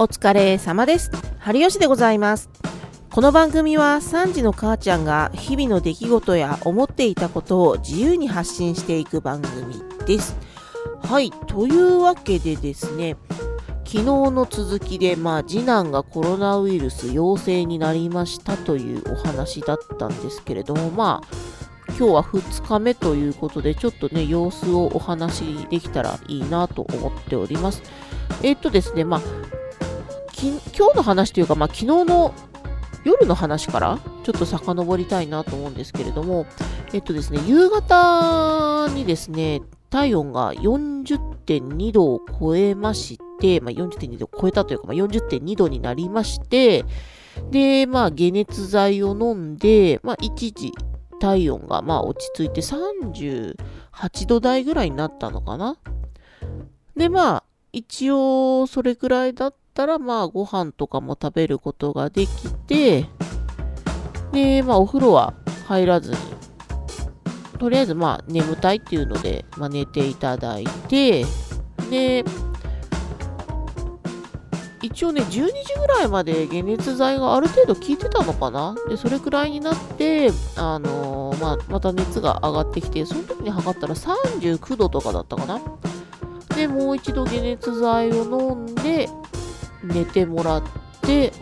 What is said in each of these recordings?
お疲れ様です。春吉でございます。この番組は3時の母ちゃんが日々の出来事や思っていたことを自由に発信していく番組です。はい、というわけでですね、昨日の続きで、まあ、次男がコロナウイルス陽性になりましたというお話だったんですけれども、まあ、今日は2日目ということで、ちょっとね、様子をお話しできたらいいなと思っております。えっとですね、まあ、き今日の話というか、まあ、昨日の夜の話からちょっと遡りたいなと思うんですけれども、えっとですね、夕方にですね、体温が40.2度を超えまして、まあ、40.2度を超えたというか、まあ、40.2度になりまして、で、まあ、解熱剤を飲んで、まあ、一時体温がまあ落ち着いて38度台ぐらいになったのかな。で、まあ、一応それくらいだったら、まあ、ご飯とかも食べることができて、で、まあ、お風呂は入らずに、とりあえず、まあ、眠たいっていうので、まあ、寝ていただいて、で、一応ね、12時ぐらいまで解熱剤がある程度効いてたのかな？で、それくらいになって、あのーまあ、また熱が上がってきて、その時に測ったら39度とかだったかな？で、もう一度解熱剤を飲んで、寝てもらって、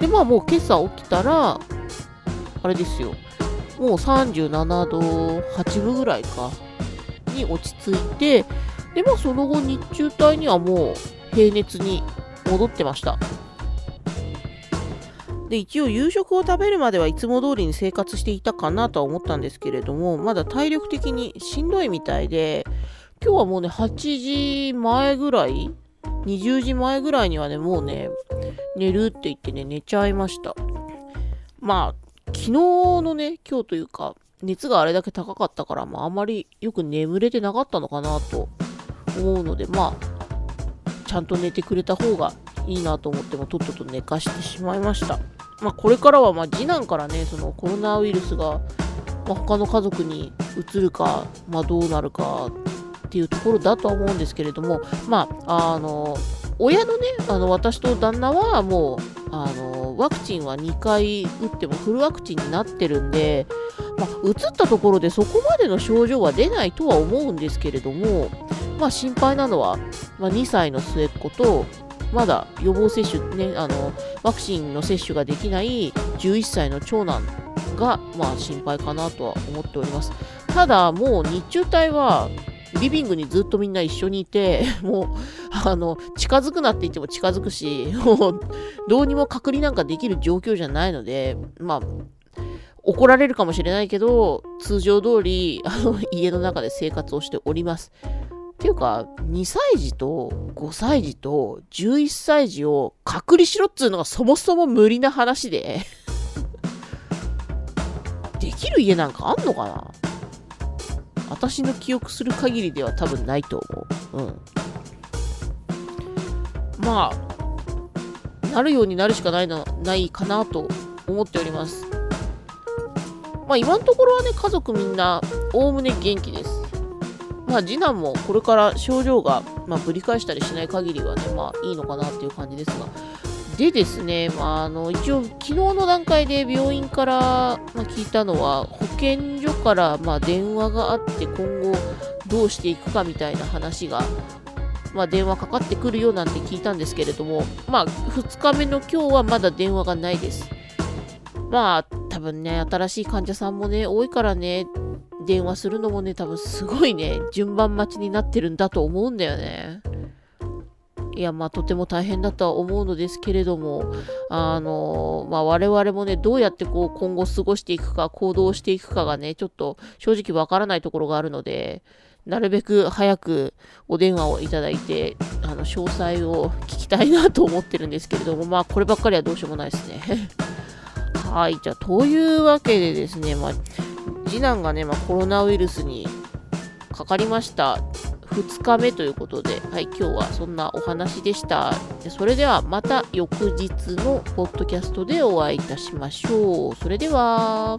で、まあもう今朝起きたら、あれですよ、もう37度8分ぐらいか、に落ち着いて、で、まあその後日中帯にはもう平熱に戻ってました。で、一応夕食を食べるまではいつも通りに生活していたかなとは思ったんですけれども、まだ体力的にしんどいみたいで、今日はもうね、8時前ぐらい ?20 時前ぐらいにはね、もうね、寝るって言ってね、寝ちゃいました。まあ、昨日のね、今日というか、熱があれだけ高かったから、まあ、あまりよく眠れてなかったのかなと思うので、まあ、ちゃんと寝てくれた方がいいなと思っても、とっとと寝かしてしまいました。まあ、これからは、まあ、次男からね、そのコロナウイルスが、まあ、他の家族に移るか、まあ、どうなるかっていうところだとは思うんですけれども、まあ、あの、親のね、あの、私と旦那はもう、あの、ワクチンは2回打ってもフルワクチンになってるんで、まあ、移ったところでそこまでの症状は出ないとは思うんですけれども、まあ、心配なのは、まあ、2歳の末っ子と、まだ予防接種ね、あの、ワクチンの接種ができない11歳の長男が、まあ、心配かなとは思っております。ただ、もう日中帯は、リビングにずっとみんな一緒にいて、もう、あの、近づくなって言っても近づくし、もう、どうにも隔離なんかできる状況じゃないので、まあ、怒られるかもしれないけど、通常通り、あの、家の中で生活をしております。っていうか、2歳児と5歳児と11歳児を隔離しろっつうのがそもそも無理な話で、できる家なんかあんのかな？私の記憶する限りでは多分ないと思う。うん。まあ、なるようになるしかないな、ないかなと思っております。まあ今のところはね、家族みんな、おおむね元気です。まあ次男もこれから症状が、まあ、ぶり返したりしない限りはね、まあいいのかなっていう感じですが。でですね、まあ、あの一応、昨日の段階で病院から、ま、聞いたのは、保健所から、ま、電話があって、今後どうしていくかみたいな話が、ま、電話かかってくるよなんて聞いたんですけれども、まあ、2日目の今日はまだ電話がないです。まあ、多分ね、新しい患者さんもね、多いからね、電話するのもね、多分すごいね、順番待ちになってるんだと思うんだよね。いや、まあ、とても大変だとは思うのですけれども、あの、まあ、我々もね、どうやってこう、今後過ごしていくか、行動していくかがね、ちょっと正直わからないところがあるので、なるべく早くお電話をいただいて、あの、詳細を聞きたいなと思ってるんですけれども、まあ、こればっかりはどうしようもないですね。はい、じゃあ、というわけでですね、まあ、次男がね、まあ、コロナウイルスにかかりました。2日目ということで、はい、今日はそんなお話でした。それではまた翌日のポッドキャストでお会いいたしましょう。それでは。